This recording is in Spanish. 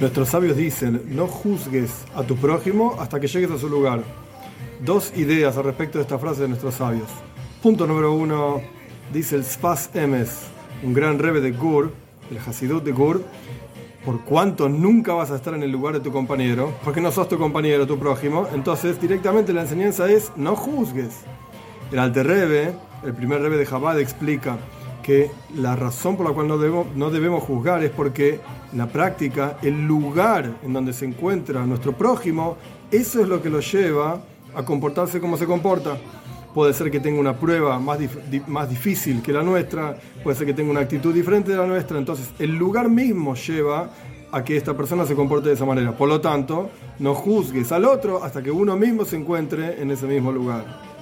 Nuestros sabios dicen, no juzgues a tu prójimo hasta que llegues a su lugar. Dos ideas al respecto de esta frase de nuestros sabios. Punto número uno, dice el Spas Emes, un gran rebe de Gur, el Hasidut de Gur, por cuanto nunca vas a estar en el lugar de tu compañero, porque no sos tu compañero, tu prójimo, entonces directamente la enseñanza es no juzgues. El Alter Rebe, el primer Rebe de Jabad, explica que la razón por la cual no debemos, no debemos juzgar es porque en la práctica el lugar en donde se encuentra nuestro prójimo, eso es lo que lo lleva a comportarse como se comporta. Puede ser que tenga una prueba más, más difícil que la nuestra, puede ser que tenga una actitud diferente de la nuestra, entonces el lugar mismo lleva a que esta persona se comporte de esa manera. Por lo tanto, no juzgues al otro hasta que uno mismo se encuentre en ese mismo lugar.